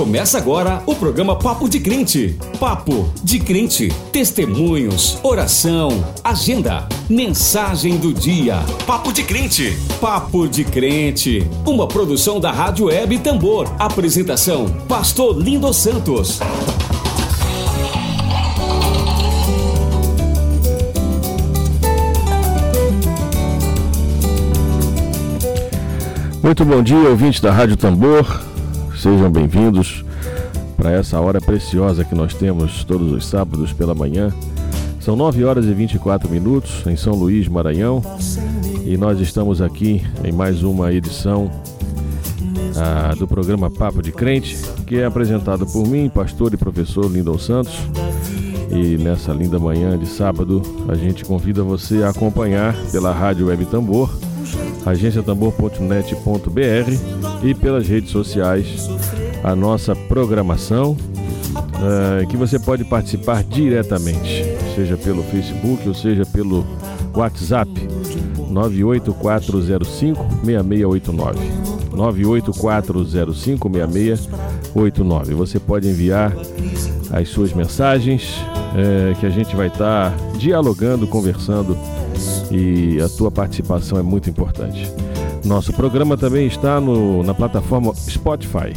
Começa agora o programa Papo de Crente. Papo de Crente. Testemunhos, oração, agenda, mensagem do dia. Papo de Crente. Papo de Crente. Uma produção da Rádio Web Tambor. Apresentação: Pastor Lindo Santos. Muito bom dia, ouvintes da Rádio Tambor. Sejam bem-vindos para essa hora preciosa que nós temos todos os sábados pela manhã. São 9 horas e 24 minutos em São Luís, Maranhão, e nós estamos aqui em mais uma edição ah, do programa Papo de Crente, que é apresentado por mim, pastor e professor Lindon Santos. E nessa linda manhã de sábado, a gente convida você a acompanhar pela Rádio Web Tambor agenciatambor.net.br e pelas redes sociais a nossa programação, uh, que você pode participar diretamente, seja pelo Facebook ou seja pelo WhatsApp 984056689. 984056689. Você pode enviar as suas mensagens é, que a gente vai estar tá dialogando, conversando e a tua participação é muito importante. Nosso programa também está no, na plataforma Spotify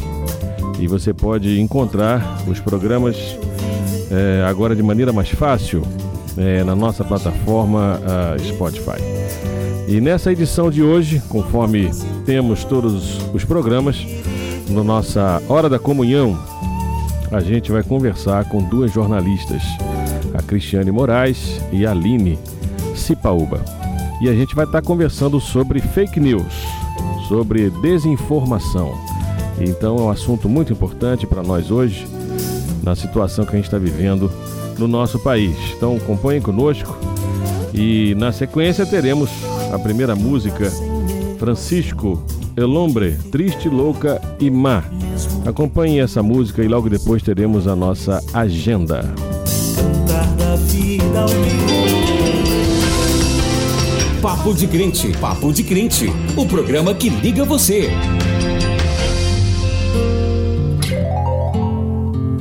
e você pode encontrar os programas é, agora de maneira mais fácil é, na nossa plataforma Spotify. E nessa edição de hoje, conforme temos todos os programas, na nossa Hora da Comunhão, a gente vai conversar com duas jornalistas, a Cristiane Moraes e a Aline Cipaúba. E a gente vai estar conversando sobre fake news, sobre desinformação. Então é um assunto muito importante para nós hoje, na situação que a gente está vivendo no nosso país. Então acompanhem conosco e na sequência teremos a primeira música, Francisco Elombre, Triste, Louca e Má. Acompanhe essa música e logo depois teremos a nossa agenda. Cantar da vida ao Papo de Crente, Papo de Crente, o programa que liga você.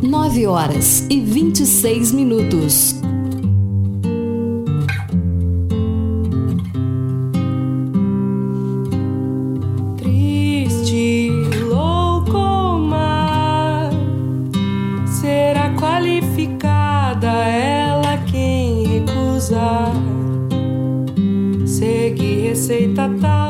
Nove horas e vinte e seis minutos. aceita tal.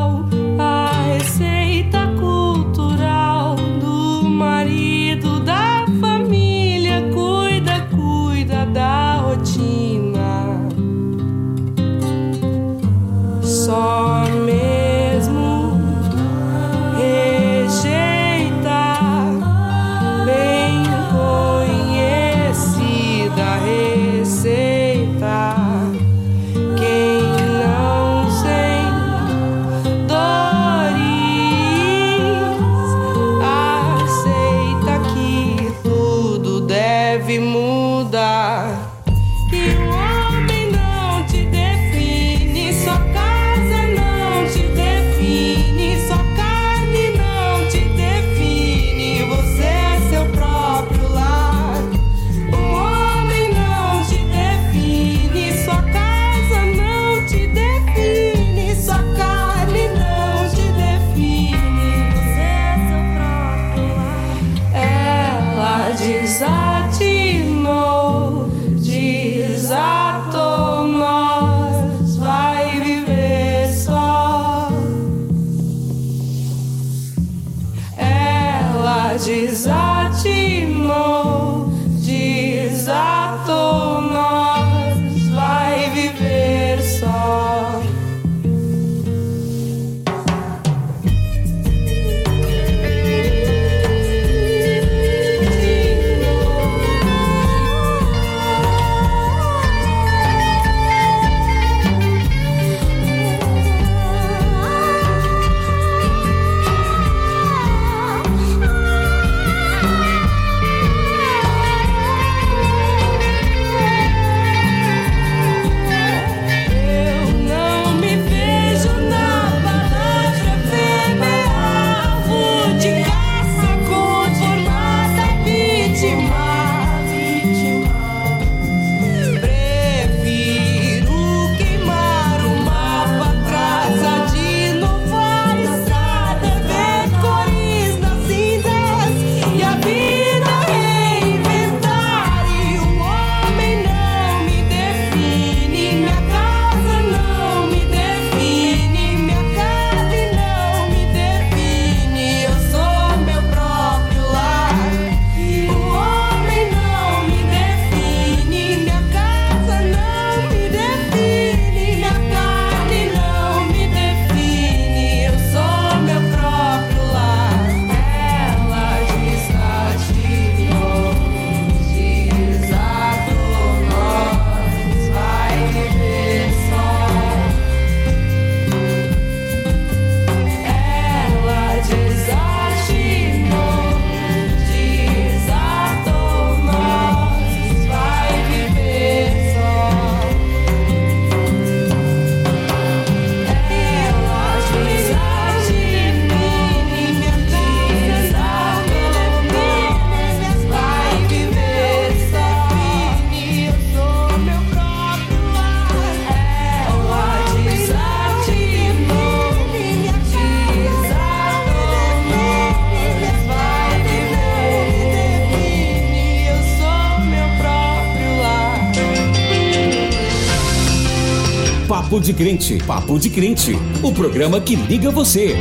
Crente, Papo de Crente, o programa que liga você.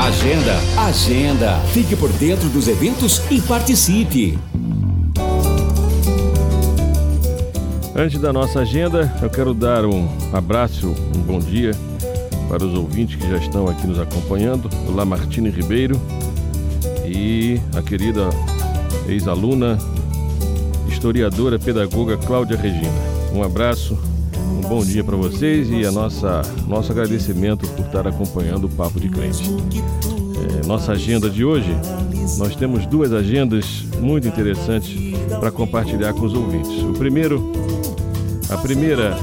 Agenda, agenda. Fique por dentro dos eventos e participe. Antes da nossa agenda, eu quero dar um abraço, um bom dia para os ouvintes que já estão aqui nos acompanhando, o Lamartine Ribeiro e a querida ex-aluna, historiadora, pedagoga Cláudia Regina. Um abraço, um bom dia para vocês e a nossa nosso agradecimento por estar acompanhando o Papo de Crente. É, nossa agenda de hoje, nós temos duas agendas muito interessantes para compartilhar com os ouvintes. O primeiro a primeira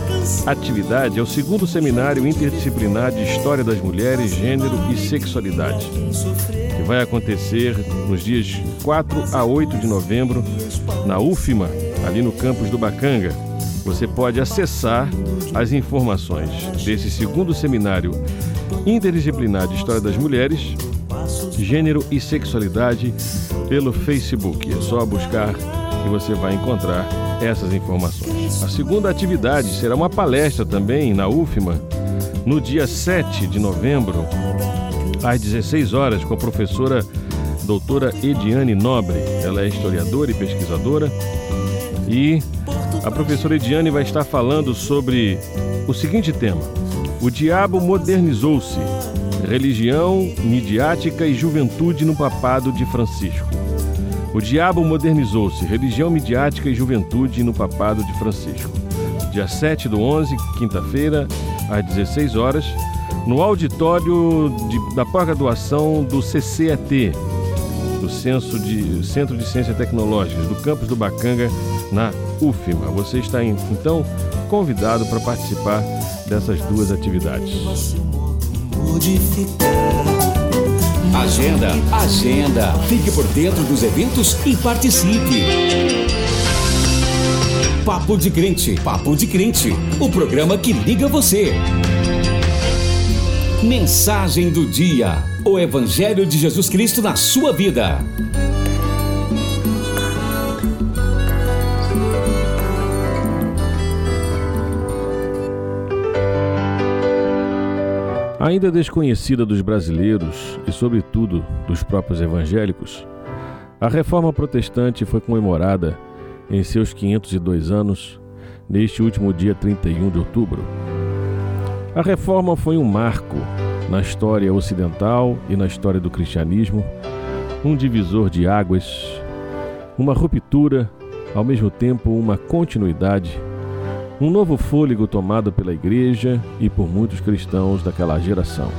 atividade é o segundo seminário interdisciplinar de História das Mulheres, Gênero e Sexualidade, que vai acontecer nos dias 4 a 8 de novembro na UFMA, ali no campus do Bacanga. Você pode acessar as informações desse segundo seminário interdisciplinar de História das Mulheres, Gênero e Sexualidade pelo Facebook. É só buscar e você vai encontrar essas informações. A segunda atividade será uma palestra também na UFMA, no dia 7 de novembro, às 16 horas, com a professora doutora Ediane Nobre. Ela é historiadora e pesquisadora. E a professora Ediane vai estar falando sobre o seguinte tema: O diabo modernizou-se. Religião, midiática e juventude no papado de Francisco. O diabo modernizou-se, religião midiática e juventude no papado de Francisco. Dia 7 do 11, quinta-feira, às 16 horas, no auditório de, da pós-graduação do CCET, do Censo de, Centro de Ciências Tecnológicas, do campus do Bacanga, na UFMA. Você está, então, convidado para participar dessas duas atividades. Agenda, agenda. Fique por dentro dos eventos e participe. Papo de Crente, Papo de Crente, o programa que liga você. Mensagem do dia: O Evangelho de Jesus Cristo na sua vida. Ainda desconhecida dos brasileiros e, sobretudo, dos próprios evangélicos, a reforma protestante foi comemorada em seus 502 anos neste último dia 31 de outubro. A reforma foi um marco na história ocidental e na história do cristianismo, um divisor de águas, uma ruptura, ao mesmo tempo uma continuidade um novo fôlego tomado pela igreja e por muitos cristãos daquela geração.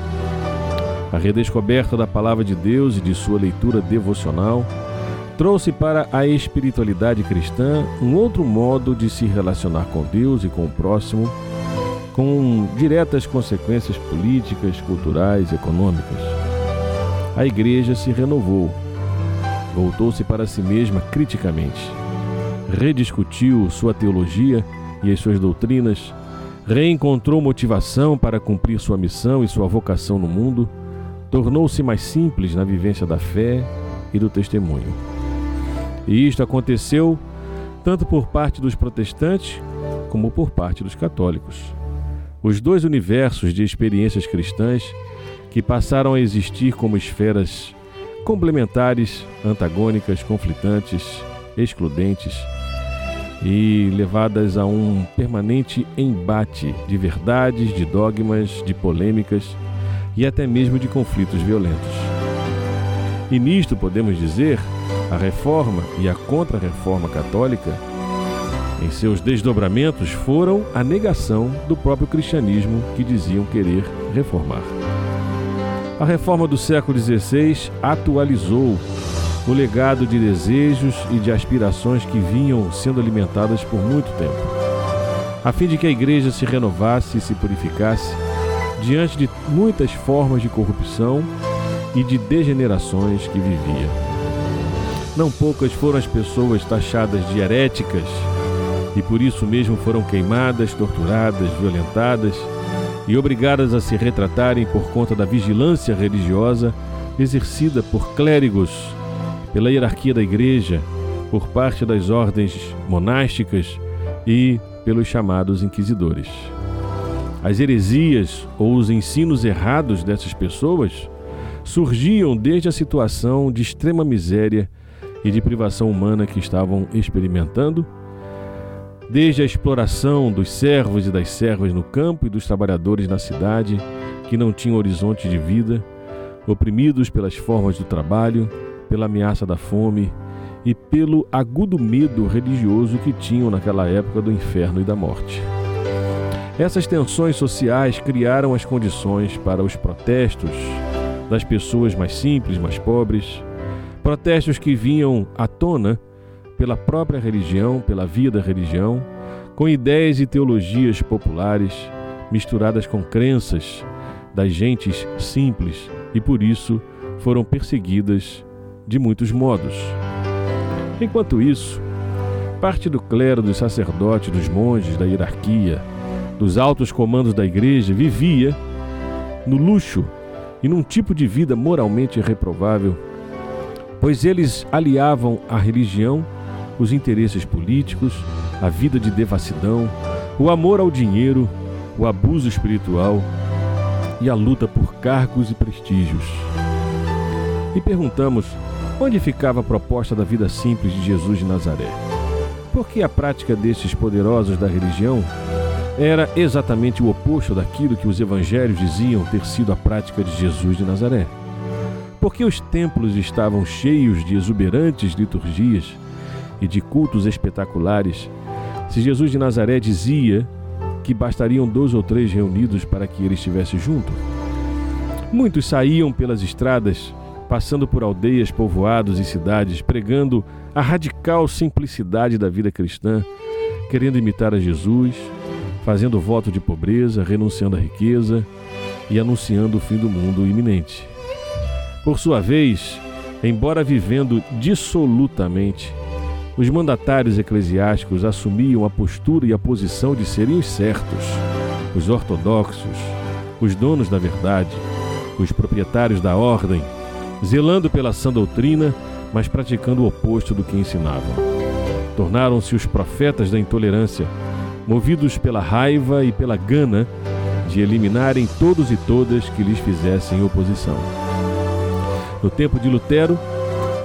A redescoberta da palavra de Deus e de sua leitura devocional trouxe para a espiritualidade cristã um outro modo de se relacionar com Deus e com o próximo, com diretas consequências políticas, culturais, econômicas. A igreja se renovou, voltou-se para si mesma criticamente, rediscutiu sua teologia e as suas doutrinas, reencontrou motivação para cumprir sua missão e sua vocação no mundo, tornou-se mais simples na vivência da fé e do testemunho. E isto aconteceu tanto por parte dos protestantes como por parte dos católicos. Os dois universos de experiências cristãs que passaram a existir como esferas complementares, antagônicas, conflitantes, excludentes, e levadas a um permanente embate de verdades, de dogmas, de polêmicas e até mesmo de conflitos violentos. E nisto podemos dizer, a reforma e a contra-reforma católica, em seus desdobramentos, foram a negação do próprio cristianismo que diziam querer reformar. A reforma do século XVI atualizou o legado de desejos e de aspirações que vinham sendo alimentadas por muito tempo, a fim de que a igreja se renovasse e se purificasse diante de muitas formas de corrupção e de degenerações que vivia. Não poucas foram as pessoas taxadas de heréticas e por isso mesmo foram queimadas, torturadas, violentadas e obrigadas a se retratarem por conta da vigilância religiosa exercida por clérigos pela hierarquia da igreja, por parte das ordens monásticas e pelos chamados inquisidores. As heresias ou os ensinos errados dessas pessoas surgiam desde a situação de extrema miséria e de privação humana que estavam experimentando, desde a exploração dos servos e das servas no campo e dos trabalhadores na cidade que não tinham horizonte de vida, oprimidos pelas formas do trabalho, pela ameaça da fome e pelo agudo medo religioso que tinham naquela época do inferno e da morte. Essas tensões sociais criaram as condições para os protestos das pessoas mais simples, mais pobres, protestos que vinham à tona pela própria religião, pela via da religião, com ideias e teologias populares misturadas com crenças das gentes simples e por isso foram perseguidas de muitos modos. Enquanto isso, parte do clero, dos sacerdotes, dos monges, da hierarquia, dos altos comandos da igreja vivia no luxo e num tipo de vida moralmente reprovável, pois eles aliavam à religião os interesses políticos, a vida de devassidão, o amor ao dinheiro, o abuso espiritual e a luta por cargos e prestígios. E perguntamos onde ficava a proposta da vida simples de Jesus de Nazaré. Porque a prática destes poderosos da religião era exatamente o oposto daquilo que os evangelhos diziam ter sido a prática de Jesus de Nazaré. Porque os templos estavam cheios de exuberantes liturgias e de cultos espetaculares, se Jesus de Nazaré dizia que bastariam dois ou três reunidos para que ele estivesse junto? Muitos saíam pelas estradas, passando por aldeias, povoados e cidades, pregando a radical simplicidade da vida cristã, querendo imitar a Jesus, fazendo voto de pobreza, renunciando à riqueza e anunciando o fim do mundo iminente. Por sua vez, embora vivendo dissolutamente, os mandatários eclesiásticos assumiam a postura e a posição de serem os certos, os ortodoxos, os donos da verdade, os proprietários da ordem, zelando pela sã doutrina, mas praticando o oposto do que ensinavam. Tornaram-se os profetas da intolerância, movidos pela raiva e pela gana de eliminarem todos e todas que lhes fizessem oposição. No tempo de Lutero,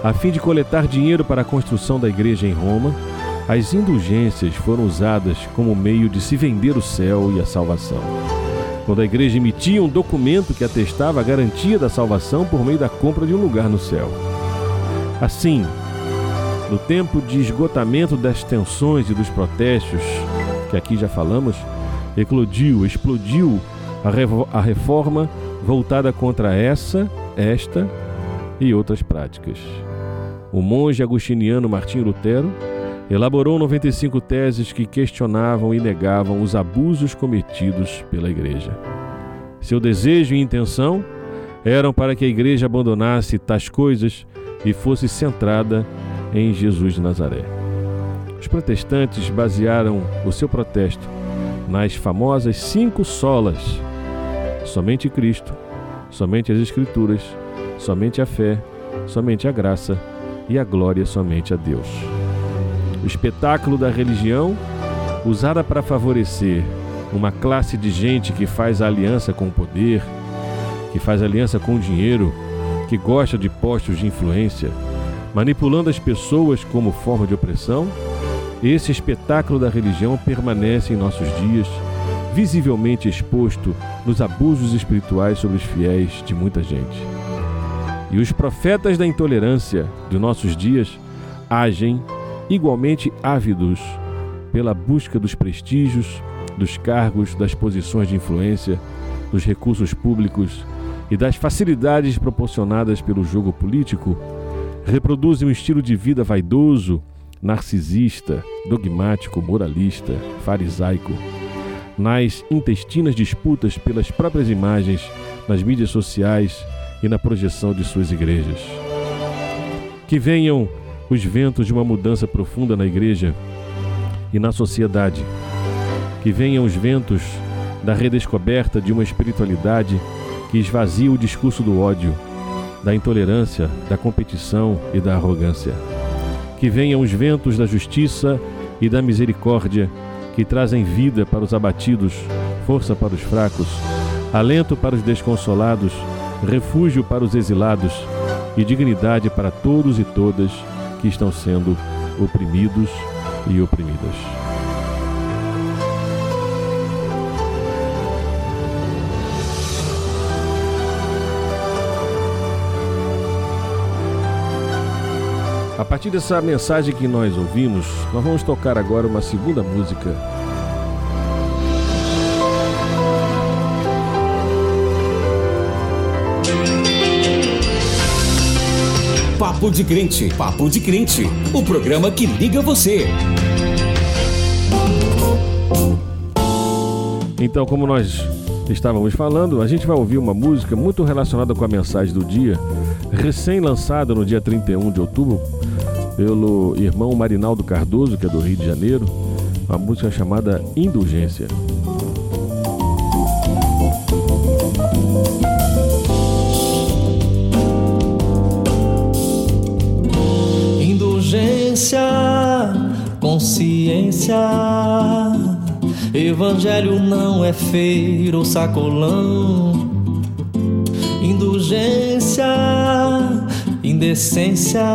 a fim de coletar dinheiro para a construção da igreja em Roma, as indulgências foram usadas como meio de se vender o céu e a salvação. Quando a igreja emitia um documento que atestava a garantia da salvação por meio da compra de um lugar no céu. Assim, no tempo de esgotamento das tensões e dos protestos, que aqui já falamos, eclodiu, explodiu a, a reforma voltada contra essa, esta e outras práticas. O monge agustiniano Martinho Lutero elaborou 95 teses que questionavam e negavam os abusos cometidos pela Igreja. Seu desejo e intenção eram para que a Igreja abandonasse tais coisas e fosse centrada em Jesus de Nazaré. Os protestantes basearam o seu protesto nas famosas cinco solas: somente Cristo, somente as Escrituras, somente a fé, somente a graça e a glória somente a Deus. O espetáculo da religião, usada para favorecer uma classe de gente que faz aliança com o poder, que faz aliança com o dinheiro, que gosta de postos de influência, manipulando as pessoas como forma de opressão, esse espetáculo da religião permanece em nossos dias, visivelmente exposto nos abusos espirituais sobre os fiéis de muita gente. E os profetas da intolerância de nossos dias agem igualmente ávidos pela busca dos prestígios, dos cargos, das posições de influência, dos recursos públicos e das facilidades proporcionadas pelo jogo político, reproduzem um estilo de vida vaidoso narcisista, dogmático, moralista, farisaico. Nas intestinas disputas pelas próprias imagens, nas mídias sociais e na projeção de suas igrejas. Que venham os ventos de uma mudança profunda na igreja e na sociedade. Que venham os ventos da redescoberta de uma espiritualidade que esvazia o discurso do ódio, da intolerância, da competição e da arrogância que venham os ventos da justiça e da misericórdia, que trazem vida para os abatidos, força para os fracos, alento para os desconsolados, refúgio para os exilados e dignidade para todos e todas que estão sendo oprimidos e oprimidas. A partir dessa mensagem que nós ouvimos, nós vamos tocar agora uma segunda música. Papo de Crente, Papo de Crente, o programa que liga você. Então, como nós estávamos falando, a gente vai ouvir uma música muito relacionada com a mensagem do dia, recém-lançada no dia 31 de outubro, pelo irmão Marinaldo Cardoso, que é do Rio de Janeiro, uma música chamada Indulgência. Indulgência, Evangelho não é feiro ou sacolão. Indulgência, indecência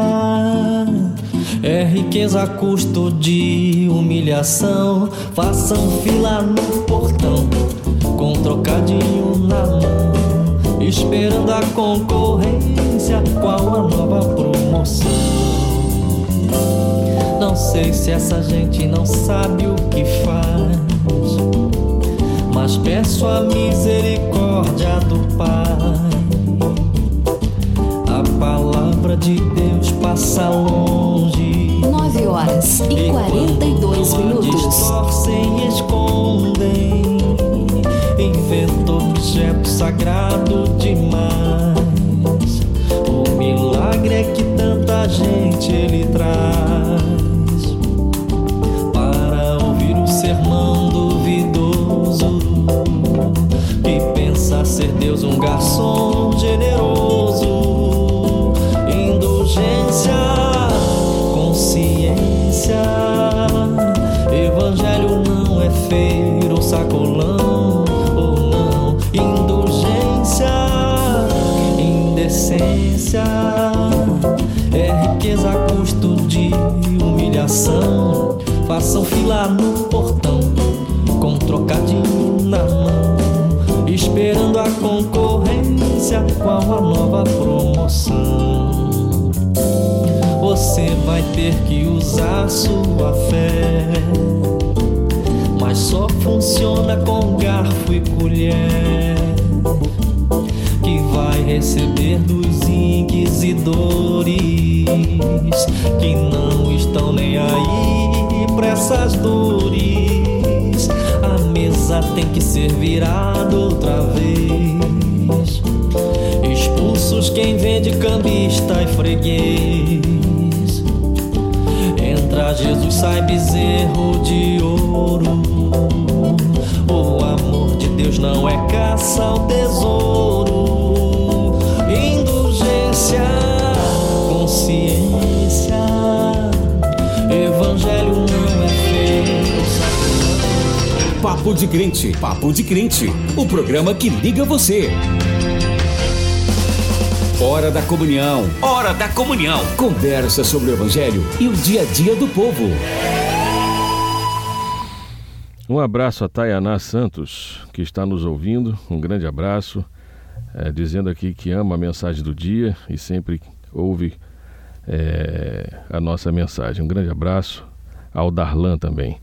é riqueza a custo de humilhação. Façam fila no portão, com trocadinho na mão. Esperando a concorrência, qual a nova promoção? Não sei se essa gente não sabe o que faz, mas peço a misericórdia do Pai. A palavra de Deus passa longe 9 horas e 42 minutos. Distorcem e escondem, inventou objeto sagrado demais. O milagre é que tanta gente ele traz humilhação. Façam fila no portão, com trocadinho na mão. Esperando a concorrência, qual a nova promoção? você vai ter que usar sua fé. Mas só funciona com garfo e colher. Que vai receber dos inquisidores que não estão nem aí pra essas dores. A mesa tem que ser virada outra vez. Expulsos quem vende cambista e freguês. Entra Jesus, sai bezerro de ouro. O amor de Deus não é caça ao tesouro. Papo de Crente, Papo de Crente, o programa que liga você. Hora da Comunhão. Hora da Comunhão. Conversa sobre o Evangelho e o dia a dia do povo. Um abraço a Tayaná Santos, que está nos ouvindo. Um grande abraço. É, dizendo aqui que ama a mensagem do dia e sempre ouve é, a nossa mensagem. Um grande abraço ao Darlan também.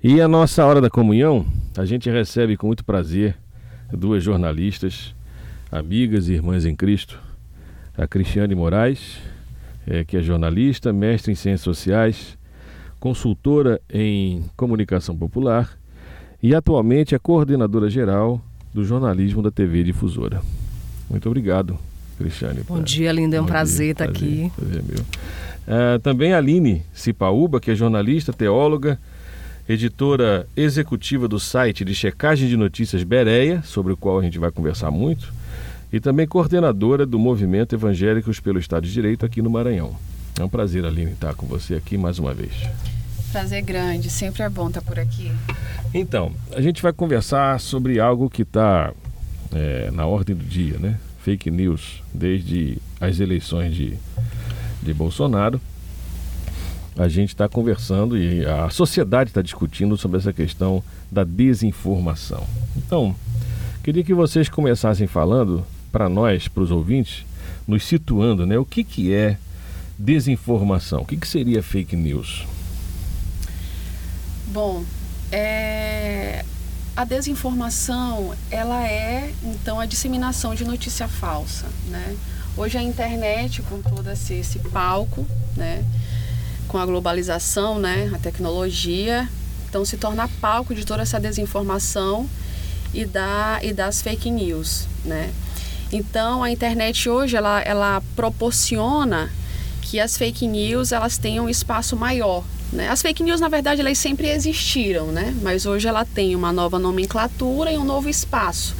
E a nossa Hora da Comunhão, a gente recebe com muito prazer duas jornalistas, amigas e irmãs em Cristo, a Cristiane Moraes, é, que é jornalista, mestre em Ciências Sociais, consultora em Comunicação Popular e atualmente é coordenadora geral do jornalismo da TV Difusora. Muito obrigado, Cristiane. Bom dia, linda. É um prazer estar aqui. Prazer meu. Uh, também a Aline Cipaúba, que é jornalista, teóloga, editora executiva do site de checagem de notícias Bereia, sobre o qual a gente vai conversar muito e também coordenadora do Movimento Evangélicos pelo Estado de Direito aqui no Maranhão. É um prazer, Aline, estar com você aqui mais uma vez. Prazer grande, sempre é bom estar por aqui. Então, a gente vai conversar sobre algo que está é, na ordem do dia, né? Fake news, desde as eleições de, de Bolsonaro. A gente está conversando e a sociedade está discutindo sobre essa questão da desinformação. Então, queria que vocês começassem falando para nós, para os ouvintes, nos situando, né? O que, que é desinformação? O que, que seria fake news? Bom, é... a desinformação ela é então a disseminação de notícia falsa, né? Hoje a internet com todo esse, esse palco, né? Com a globalização, né? A tecnologia, então se torna palco de toda essa desinformação e da e das fake news, né? Então a internet hoje ela, ela proporciona que as fake news elas tenham um espaço maior. Né? As fake news na verdade elas sempre existiram, né? Mas hoje ela tem uma nova nomenclatura e um novo espaço.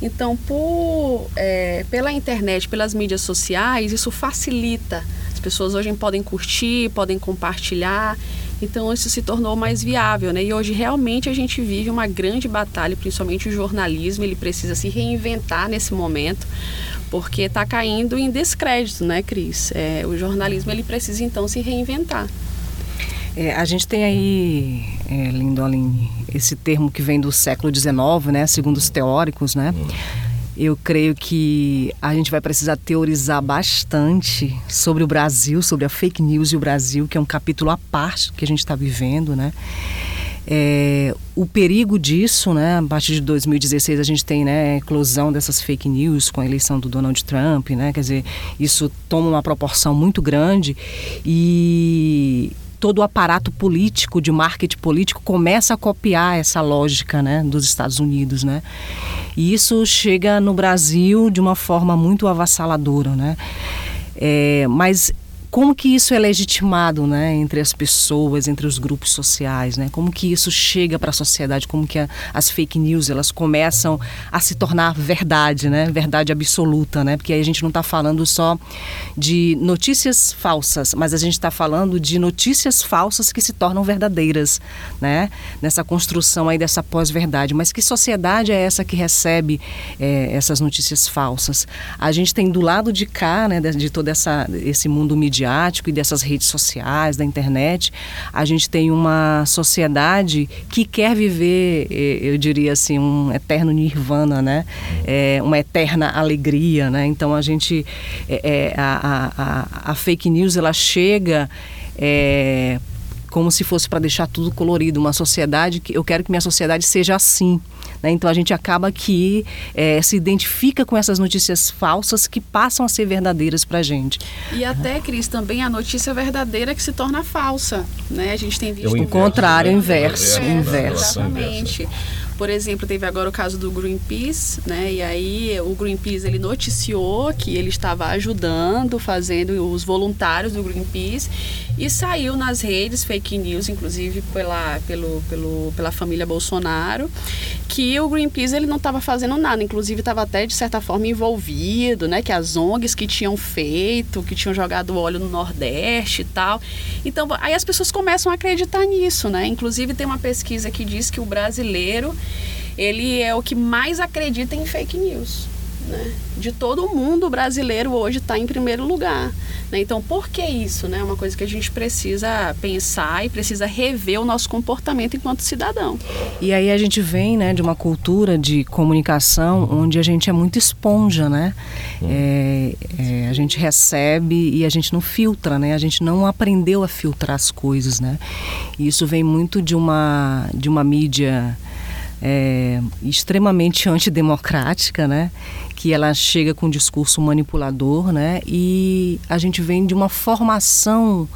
Então, por, é, pela internet, pelas mídias sociais, isso facilita. As pessoas hoje podem curtir, podem compartilhar. Então isso se tornou mais viável, né? E hoje realmente a gente vive uma grande batalha, principalmente o jornalismo, ele precisa se reinventar nesse momento, porque está caindo em descrédito, né, Cris? É, o jornalismo ele precisa então se reinventar. É, a gente tem aí, é, Lindolin, esse termo que vem do século XIX, né, segundo os teóricos, né? Hum eu creio que a gente vai precisar teorizar bastante sobre o Brasil, sobre a fake news e o Brasil, que é um capítulo à parte que a gente está vivendo, né? É, o perigo disso, né? A partir de 2016 a gente tem, né, a eclosão dessas fake news com a eleição do Donald Trump, né? Quer dizer, isso toma uma proporção muito grande e todo o aparato político, de marketing político, começa a copiar essa lógica né, dos Estados Unidos. Né? E isso chega no Brasil de uma forma muito avassaladora. Né? É, mas como que isso é legitimado, né, entre as pessoas, entre os grupos sociais, né? Como que isso chega para a sociedade? Como que a, as fake news elas começam a se tornar verdade, né? Verdade absoluta, né? Porque aí a gente não está falando só de notícias falsas, mas a gente está falando de notícias falsas que se tornam verdadeiras, né? Nessa construção aí dessa pós-verdade. Mas que sociedade é essa que recebe é, essas notícias falsas? A gente tem do lado de cá, né, de, de todo essa esse mundo midiático midiático e dessas redes sociais, da internet, a gente tem uma sociedade que quer viver, eu diria assim, um eterno nirvana, né? É, uma eterna alegria, né? Então a gente, é, é a, a, a, fake news ela chega é, como se fosse para deixar tudo colorido, uma sociedade que eu quero que minha sociedade seja assim. Né? Então a gente acaba que é, se identifica com essas notícias falsas que passam a ser verdadeiras para a gente. E até, Cris, também a notícia verdadeira que se torna falsa. Né? A gente tem visto... É o, o contrário, o inverso. É, inverso. Exatamente. Por exemplo, teve agora o caso do Greenpeace, né? E aí o Greenpeace ele noticiou que ele estava ajudando, fazendo os voluntários do Greenpeace e saiu nas redes fake news, inclusive pela, pelo, pelo, pela família Bolsonaro, que o Greenpeace ele não estava fazendo nada, inclusive estava até de certa forma envolvido, né? Que as ONGs que tinham feito, que tinham jogado óleo no Nordeste e tal. Então aí as pessoas começam a acreditar nisso, né? Inclusive tem uma pesquisa que diz que o brasileiro ele é o que mais acredita em fake news. Né? De todo o mundo, o brasileiro hoje está em primeiro lugar. Né? Então, por que isso? É né? uma coisa que a gente precisa pensar e precisa rever o nosso comportamento enquanto cidadão. E aí a gente vem né, de uma cultura de comunicação onde a gente é muito esponja, né? É, é, a gente recebe e a gente não filtra, né? A gente não aprendeu a filtrar as coisas, né? E isso vem muito de uma, de uma mídia é, extremamente antidemocrática, né? que ela chega com um discurso manipulador, né? E a gente vem de uma formação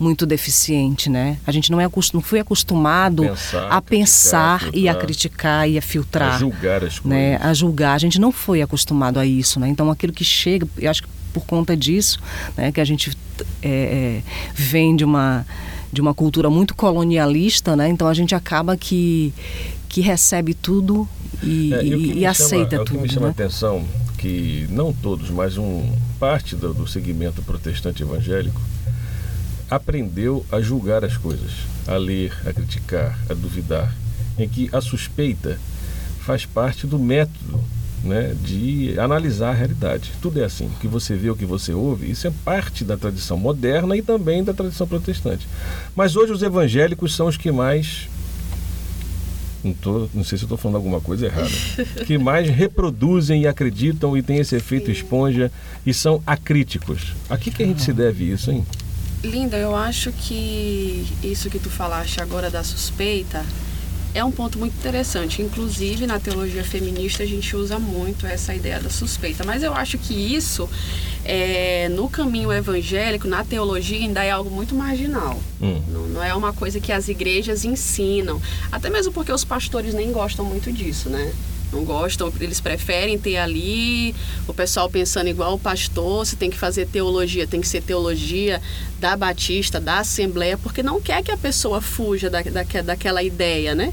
muito deficiente, né? A gente não, é, não foi acostumado pensar, a pensar criticar, e a criticar e a filtrar. A julgar as né? coisas. A julgar. A gente não foi acostumado a isso, né? Então aquilo que chega, eu acho que por conta disso, né? Que a gente é, é, vem de uma de uma cultura muito colonialista, né? Então a gente acaba que que recebe tudo e, é, e, e aceita chama, tudo. O que me chama né? a atenção que não todos, mas um parte do, do segmento protestante evangélico aprendeu a julgar as coisas, a ler, a criticar, a duvidar, em que a suspeita faz parte do método né, de analisar a realidade. Tudo é assim. O que você vê, o que você ouve, isso é parte da tradição moderna e também da tradição protestante. Mas hoje os evangélicos são os que mais. Não, tô, não sei se estou falando alguma coisa errada. que mais reproduzem e acreditam e têm esse efeito esponja e são acríticos. A que, que a gente se deve isso, hein? Linda, eu acho que isso que tu falaste agora da suspeita é um ponto muito interessante. Inclusive, na teologia feminista, a gente usa muito essa ideia da suspeita. Mas eu acho que isso, é, no caminho evangélico, na teologia, ainda é algo muito marginal. Hum. Não, não, é uma coisa que as igrejas ensinam. Até mesmo porque os pastores nem gostam muito disso, né? Não gostam, eles preferem ter ali o pessoal pensando igual o pastor, se tem que fazer teologia, tem que ser teologia da Batista, da Assembleia, porque não quer que a pessoa fuja da, da, daquela ideia, né?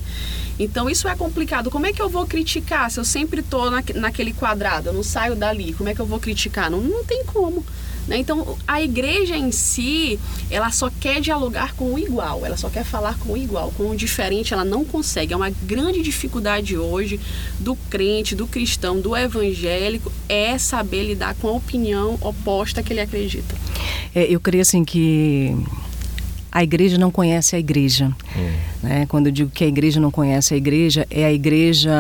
Então isso é complicado. Como é que eu vou criticar se eu sempre estou na, naquele quadrado, eu não saio dali? Como é que eu vou criticar? Não, não tem como. Né? Então, a igreja em si, ela só quer dialogar com o igual, ela só quer falar com o igual, com o diferente ela não consegue. É uma grande dificuldade hoje do crente, do cristão, do evangélico, é saber lidar com a opinião oposta que ele acredita. É, eu creio assim que a igreja não conhece a igreja. Hum. Né? Quando eu digo que a igreja não conhece a igreja, é a igreja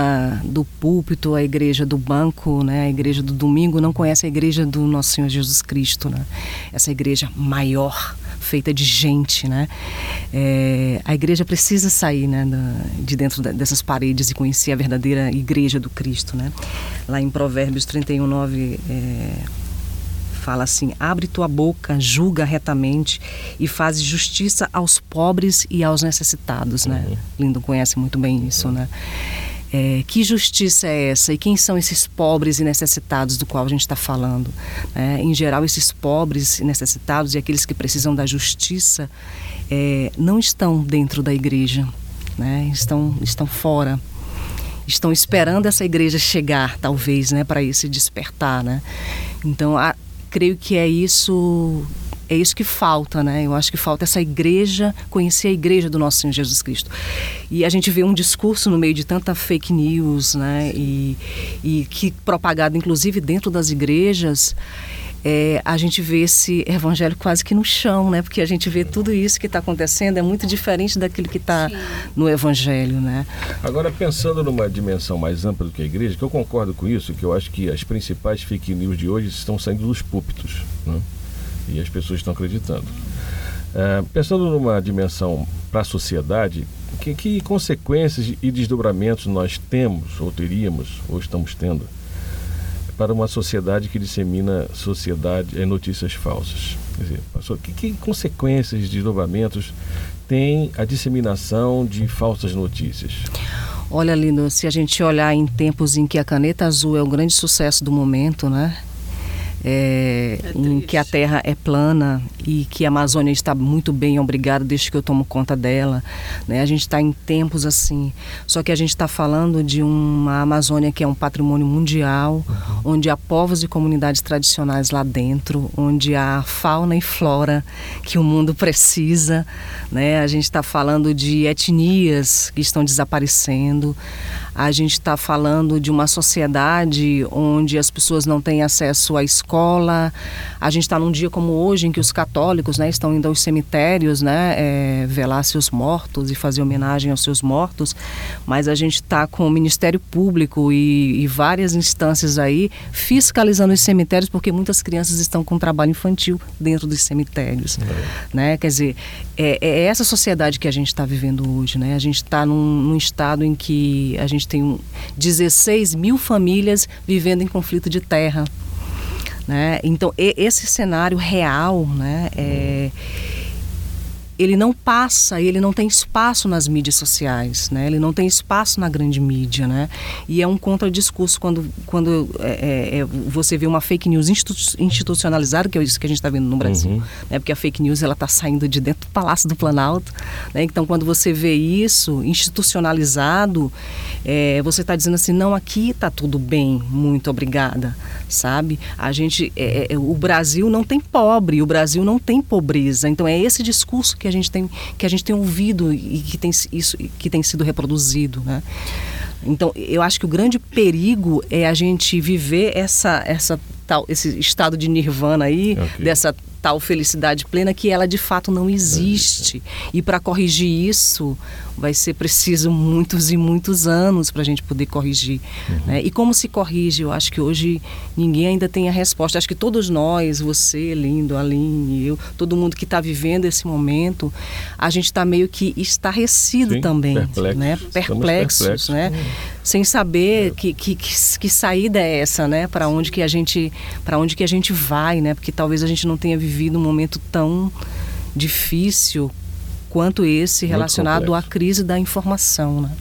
do púlpito, a igreja do banco, né? a igreja do domingo, não conhece a igreja do nosso Senhor Jesus Cristo. Né? Essa igreja maior, feita de gente. Né? É, a igreja precisa sair né, de dentro dessas paredes e conhecer a verdadeira igreja do Cristo. Né? Lá em Provérbios 31, 9. É, fala assim: abre tua boca, julga retamente e faz justiça aos pobres e aos necessitados, né? Uhum. Lindo conhece muito bem isso, uhum. né? É, que justiça é essa e quem são esses pobres e necessitados do qual a gente está falando? É, em geral, esses pobres e necessitados e aqueles que precisam da justiça é, não estão dentro da igreja, né? estão, estão fora. Estão esperando essa igreja chegar, talvez, né, para esse despertar, né? Então, a, creio que é isso é isso que falta, né? Eu acho que falta essa igreja, conhecer a igreja do nosso Senhor Jesus Cristo. E a gente vê um discurso no meio de tanta fake news, né? E, e que propagado inclusive dentro das igrejas é, a gente vê esse evangelho quase que no chão, né? Porque a gente vê tudo isso que está acontecendo é muito diferente daquilo que está no evangelho, né? Agora pensando numa dimensão mais ampla do que a igreja, que eu concordo com isso, que eu acho que as principais fake news de hoje estão saindo dos púlpitos, né? E as pessoas estão acreditando. É, pensando numa dimensão para a sociedade, que, que consequências e desdobramentos nós temos, ou teríamos, ou estamos tendo? Para uma sociedade que dissemina sociedade, é, notícias falsas. Quer dizer, pastor, que, que consequências de desdobramentos tem a disseminação de falsas notícias? Olha, Lindo, se a gente olhar em tempos em que a caneta azul é o grande sucesso do momento, né? É, é em que a terra é plana e que a Amazônia está muito bem, obrigada, desde que eu tomo conta dela. Né? A gente está em tempos assim, só que a gente está falando de uma Amazônia que é um patrimônio mundial, uhum. onde há povos e comunidades tradicionais lá dentro, onde há fauna e flora que o mundo precisa. Né? A gente está falando de etnias que estão desaparecendo. A gente está falando de uma sociedade onde as pessoas não têm acesso à escola. A gente está num dia como hoje em que os católicos né, estão indo aos cemitérios né, é, velar seus mortos e fazer homenagem aos seus mortos. Mas a gente está com o Ministério Público e, e, várias instâncias aí fiscalizando os cemitérios porque muitas crianças estão com trabalho infantil dentro dos cemitérios. É. Né? Quer dizer, é, é essa sociedade que a gente está vivendo hoje. Né? A gente está num, num estado em que a gente gente tem 16 mil famílias vivendo em conflito de terra. Né? Então, esse cenário real né, é, ele não passa, ele não tem espaço nas mídias sociais, né? Ele não tem espaço na grande mídia, né? E é um contradiscurso quando, quando é, é, é você vê uma fake news institucionalizada, que é isso que a gente está vendo no Brasil, uhum. né? Porque a fake news ela está saindo de dentro do Palácio do Planalto, né? Então quando você vê isso institucionalizado, é, você está dizendo assim, não, aqui está tudo bem, muito obrigada, sabe? A gente, é, é, o Brasil não tem pobre, o Brasil não tem pobreza. Então é esse discurso que a gente tem que a gente tem ouvido e que tem isso que tem sido reproduzido, né? Então, eu acho que o grande perigo é a gente viver essa, essa tal, esse estado de nirvana aí, okay. dessa tal felicidade plena que ela de fato não existe. E para corrigir isso, vai ser preciso muitos e muitos anos para a gente poder corrigir. Uhum. Né? E como se corrige? Eu acho que hoje ninguém ainda tem a resposta. Acho que todos nós, você, Lindo, Aline, eu, todo mundo que está vivendo esse momento, a gente está meio que estarrecido Sim, também, perplexos, né? perplexos, perplexos. né? Sem saber que, que, que, que, saída é essa, né? Para onde que a gente para onde que a gente vai, né? Porque talvez a gente não tenha vivido um momento tão difícil quanto esse relacionado à crise da informação. Né?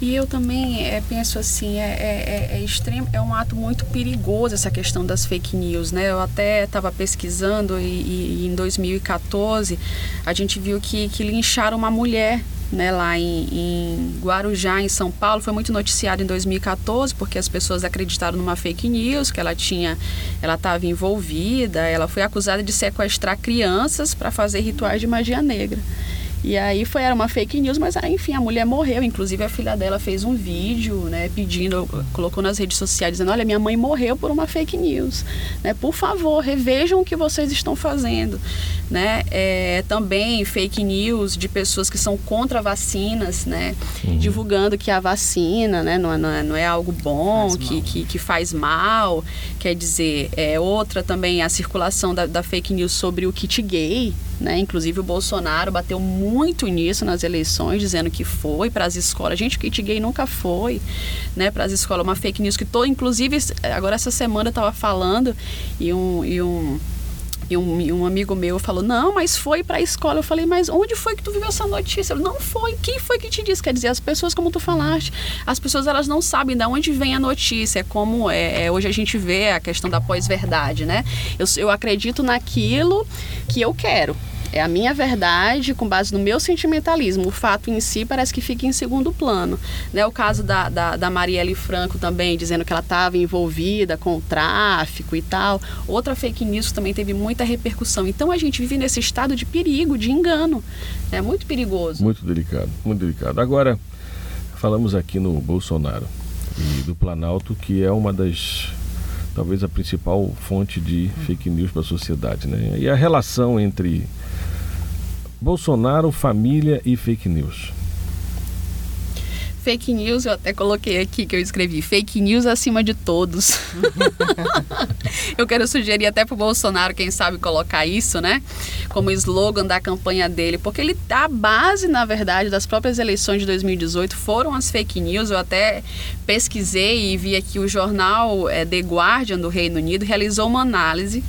E eu também é, penso assim, é, é, é, extremo, é um ato muito perigoso essa questão das fake news. Né? Eu até estava pesquisando e, e, em 2014 a gente viu que, que lincharam uma mulher né, lá em, em, Guarujá, em São Paulo, foi muito noticiado em 2014 porque as pessoas acreditaram numa fake news que ela tinha, ela estava envolvida, ela foi acusada de sequestrar crianças para fazer rituais de magia negra. E aí foi era uma fake news, mas aí, enfim, a mulher morreu. Inclusive a filha dela fez um vídeo, né, pedindo, colocou nas redes sociais dizendo: "Olha, minha mãe morreu por uma fake news, né? Por favor, revejam o que vocês estão fazendo", né? É, também fake news de pessoas que são contra vacinas, né, uhum. divulgando que a vacina, né, não é, não é, não é algo bom, que, que, que faz mal. Quer dizer, é outra também a circulação da, da fake news sobre o kit gay, né? Inclusive o Bolsonaro bateu muito nisso nas eleições, dizendo que foi para as escolas. Gente, o kit gay nunca foi, né? Para as escolas, uma fake news que todo, inclusive agora essa semana eu estava falando e um, e um e um, um, amigo meu falou: Não, mas foi para a escola. Eu falei: Mas onde foi que tu viu essa notícia? Ele, não foi. Quem foi que te disse? Quer dizer, as pessoas, como tu falaste, as pessoas elas não sabem de onde vem a notícia. Como é, é hoje a gente vê a questão da pós-verdade, né? Eu, eu acredito naquilo que eu quero. É a minha verdade com base no meu sentimentalismo. O fato em si parece que fica em segundo plano. Né? O caso da, da, da Marielle Franco também, dizendo que ela estava envolvida com o tráfico e tal. Outra fake news também teve muita repercussão. Então a gente vive nesse estado de perigo, de engano. É muito perigoso. Muito delicado, muito delicado. Agora, falamos aqui no Bolsonaro e do Planalto, que é uma das talvez a principal fonte de fake news para a sociedade, né? E a relação entre Bolsonaro, família e fake news. Fake news, eu até coloquei aqui que eu escrevi fake news acima de todos. eu quero sugerir até para o Bolsonaro, quem sabe, colocar isso, né? Como slogan da campanha dele, porque ele a base, na verdade, das próprias eleições de 2018 foram as fake news. Eu até pesquisei e vi aqui o jornal é, The Guardian do Reino Unido realizou uma análise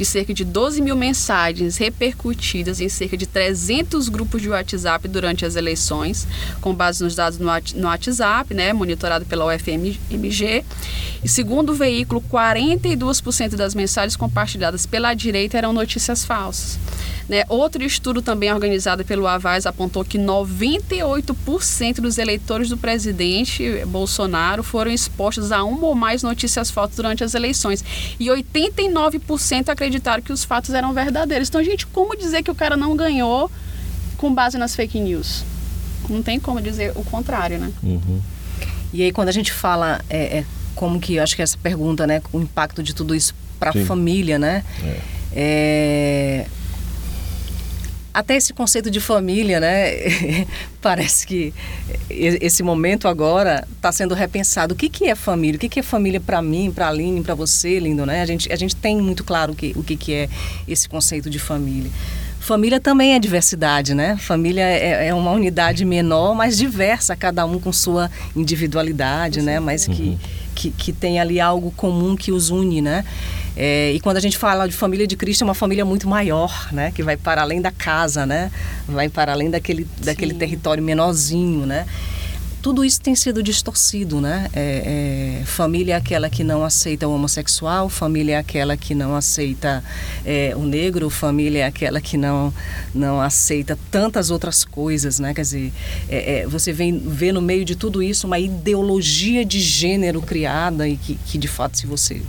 de cerca de 12 mil mensagens repercutidas em cerca de 300 grupos de WhatsApp durante as eleições, com base nos dados no WhatsApp, né, monitorado pela UFMG. E segundo o veículo, 42% das mensagens compartilhadas pela direita eram notícias falsas. Né? Outro estudo também organizado pelo Avaz apontou que 98% dos eleitores do presidente Bolsonaro foram expostos a uma ou mais notícias falsas durante as eleições. E 89% acreditaram que os fatos eram verdadeiros. Então, gente, como dizer que o cara não ganhou com base nas fake news? Não tem como dizer o contrário, né? Uhum. E aí, quando a gente fala, é, é, como que, eu acho que essa pergunta, né, o impacto de tudo isso para a família, né? É. é até esse conceito de família, né? Parece que esse momento agora está sendo repensado. O que, que é família? O que, que é família para mim, para a Aline, para você, lindo, né? A gente, a gente tem muito claro o que, o que, que é esse conceito de família. Família também é diversidade, né? Família é, é uma unidade menor, mas diversa, cada um com sua individualidade, né? Mas que, uhum. que, que tem ali algo comum que os une, né? É, e quando a gente fala de família de Cristo, é uma família muito maior, né? Que vai para além da casa, né? Vai para além daquele, daquele território menorzinho, né? tudo isso tem sido distorcido, né? É, é, família é aquela que não aceita o homossexual, família é aquela que não aceita é, o negro, família é aquela que não, não aceita tantas outras coisas, né? Quer dizer, é, é, você vem, vê no meio de tudo isso uma ideologia de gênero criada e que, que de fato, se você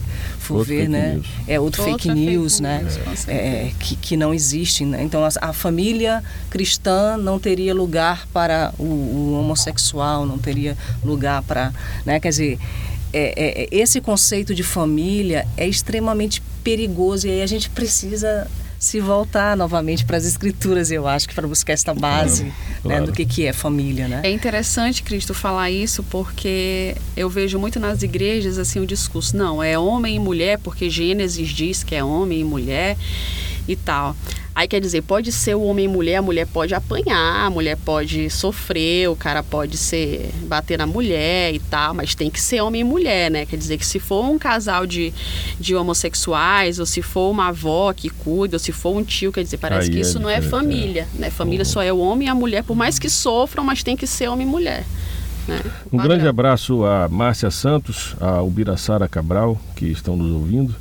for outro ver, né? News. É outro Outra fake news, fake né? News, é, que, que não existe, né? Então, a, a, família cristã não teria lugar para o, o homossexual, não teria lugar para, né? Quer dizer, é, é, esse conceito de família é extremamente perigoso e aí a gente precisa se voltar novamente para as escrituras, eu acho, que para buscar esta base claro, né, claro. do que, que é família, né? É interessante, Cristo, falar isso porque eu vejo muito nas igrejas assim o discurso, não, é homem e mulher porque Gênesis diz que é homem e mulher e tal. Aí quer dizer, pode ser o homem e mulher, a mulher pode apanhar, a mulher pode sofrer, o cara pode ser bater na mulher e tal, mas tem que ser homem e mulher, né? Quer dizer que se for um casal de, de homossexuais, ou se for uma avó que cuida, ou se for um tio, quer dizer, parece Aí que é isso não é família, é. né? Família uhum. só é o homem e a mulher, por mais que sofram, mas tem que ser homem e mulher. Né? Um grande abraço a Márcia Santos, a Ubiraçara Cabral, que estão nos ouvindo.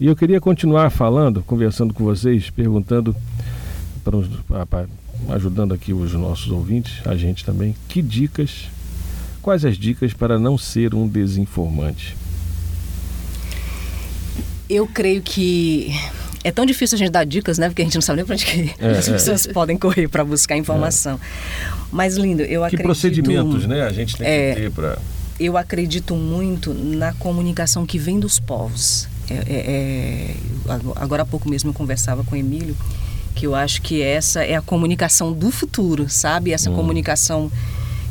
E eu queria continuar falando, conversando com vocês, perguntando, para, ajudando aqui os nossos ouvintes, a gente também, que dicas, quais as dicas para não ser um desinformante? Eu creio que é tão difícil a gente dar dicas, né? Porque a gente não sabe nem para onde que é, as é. pessoas é. podem correr para buscar informação. É. Mas, lindo, eu que acredito... Que procedimentos, né? A gente tem que é, ter para... Eu acredito muito na comunicação que vem dos povos. É, é, é agora há pouco mesmo eu conversava com o Emílio que eu acho que essa é a comunicação do futuro, sabe? Essa hum. comunicação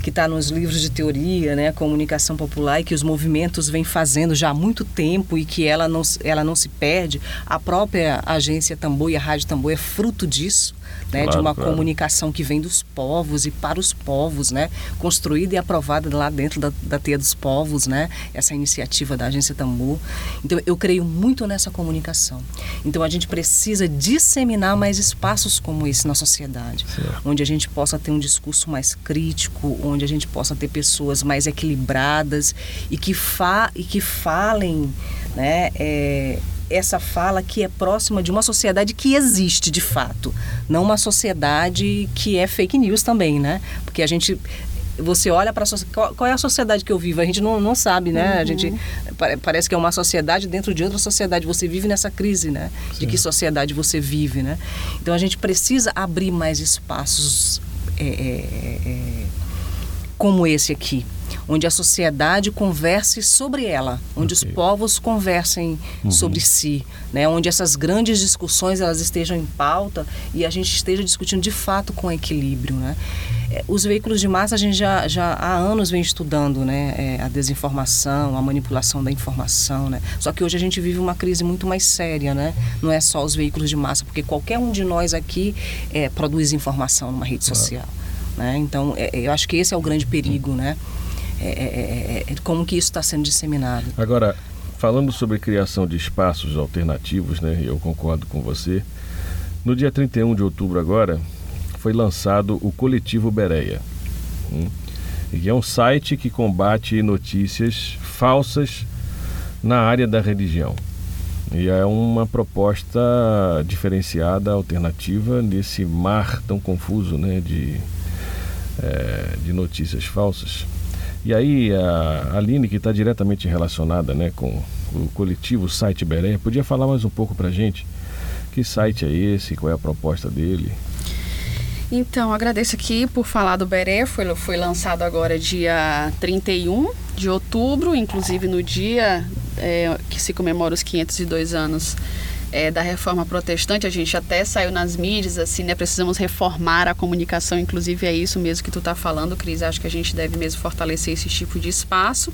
que está nos livros de teoria, né, comunicação popular e que os movimentos vêm fazendo já há muito tempo e que ela não, ela não se perde. A própria agência Tambor e a Rádio Tambor é fruto disso né, claro, de uma claro. comunicação que vem dos povos e para os povos, né, construída e aprovada lá dentro da, da teia dos povos, né, essa iniciativa da agência Tambor. Então eu creio muito nessa comunicação. Então a gente precisa disseminar mais espaços como esse na sociedade, certo. onde a gente possa ter um discurso mais crítico, onde a gente possa ter pessoas mais equilibradas e que fa e que falem, né, é, essa fala que é próxima de uma sociedade que existe de fato, não uma sociedade que é fake news também, né? Porque a gente você olha para qual, qual é a sociedade que eu vivo? A gente não, não sabe, né? Uhum. A gente parece que é uma sociedade dentro de outra sociedade. Você vive nessa crise, né? Sim. De que sociedade você vive, né? Então a gente precisa abrir mais espaços é, é, é, como esse aqui onde a sociedade converse sobre ela, onde okay. os povos conversem uhum. sobre si, né? onde essas grandes discussões elas estejam em pauta e a gente esteja discutindo de fato com equilíbrio. Né? É, os veículos de massa a gente já, já há anos vem estudando né? É, a desinformação, a manipulação da informação. Né? Só que hoje a gente vive uma crise muito mais séria, né? não é só os veículos de massa, porque qualquer um de nós aqui é, produz informação numa rede social. Né? Então, é, eu acho que esse é o grande perigo, né? É é, é, é, como que isso está sendo disseminado. Agora, falando sobre criação de espaços alternativos, né, eu concordo com você. No dia 31 de outubro agora, foi lançado o Coletivo Bereia, hum, que é um site que combate notícias falsas na área da religião. E é uma proposta diferenciada, alternativa, nesse mar tão confuso né, de, é, de notícias falsas. E aí a Aline, que está diretamente relacionada né, com o coletivo Site Beré, podia falar mais um pouco para a gente? Que site é esse? Qual é a proposta dele? Então, agradeço aqui por falar do Beré. Foi, foi lançado agora dia 31 de outubro, inclusive no dia é, que se comemora os 502 anos é, da reforma protestante, a gente até saiu nas mídias, assim, né? Precisamos reformar a comunicação, inclusive é isso mesmo que tu está falando, Cris. Acho que a gente deve mesmo fortalecer esse tipo de espaço.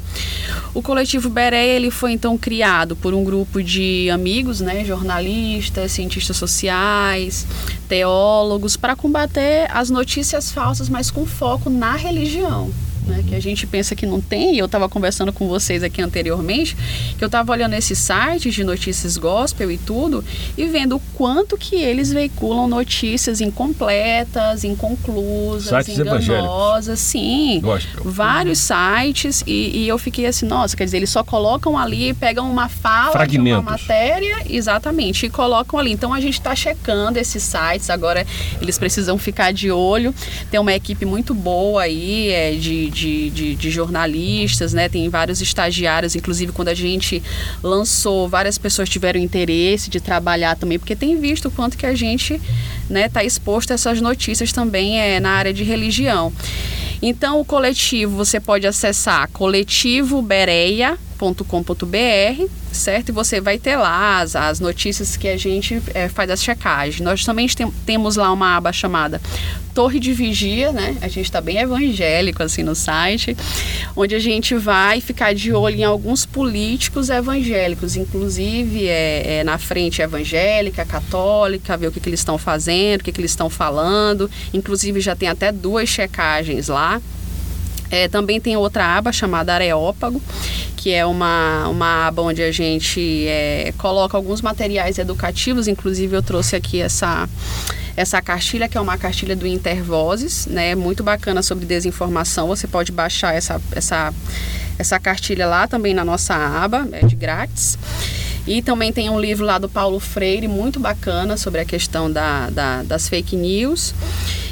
O coletivo Beré, ele foi então criado por um grupo de amigos, né? Jornalistas, cientistas sociais, teólogos, para combater as notícias falsas, mas com foco na religião. Né? Que a gente pensa que não tem. Eu estava conversando com vocês aqui anteriormente, que eu estava olhando esses sites de notícias gospel e tudo, e vendo o quanto que eles veiculam notícias incompletas, inconclusas, Sites enganosas, sim. Gospel. Vários sites, e, e eu fiquei assim, nossa, quer dizer, eles só colocam ali, pegam uma fala de uma Fragmentos. matéria, exatamente, e colocam ali. Então a gente está checando esses sites, agora eles precisam ficar de olho. Tem uma equipe muito boa aí é, de, de, de, de jornalistas, né? Tem vários estagiários, inclusive quando a gente lançou, várias pessoas tiveram interesse de trabalhar também, porque tem visto o quanto que a gente está exposto a essas notícias também é, na área de religião. Então, o coletivo você pode acessar coletivobereia.com.br, certo? E você vai ter lá as, as notícias que a gente é, faz as checagens. Nós também tem, temos lá uma aba chamada Torre de Vigia, né? A gente está bem evangélico assim no site, onde a gente vai ficar de olho em alguns políticos evangélicos, inclusive é, é na frente evangélica, católica, ver o que, que eles estão fazendo, o que, que eles estão falando. Inclusive já tem até duas checagens lá. É, também tem outra aba chamada Areópago, que é uma, uma aba onde a gente é, coloca alguns materiais educativos, inclusive eu trouxe aqui essa, essa cartilha, que é uma cartilha do Intervozes, né, muito bacana sobre desinformação, você pode baixar essa, essa, essa cartilha lá também na nossa aba, é de grátis. E também tem um livro lá do Paulo Freire, muito bacana, sobre a questão da, da das fake news.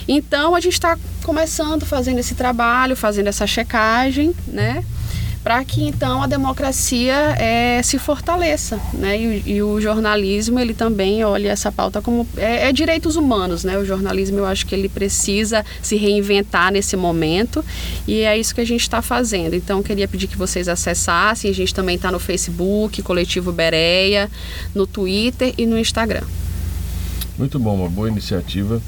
Então a gente está começando fazendo esse trabalho, fazendo essa checagem, né? Para que então a democracia é, se fortaleça, né? E, e, o jornalismo ele também olha essa pauta como é, é, direitos humanos, né? O jornalismo eu acho que ele precisa se reinventar nesse momento e é isso que a gente está fazendo. Então queria pedir que vocês acessassem. A gente também está no Facebook, Coletivo Bereia, no Twitter e no Instagram. Muito bom, uma boa iniciativa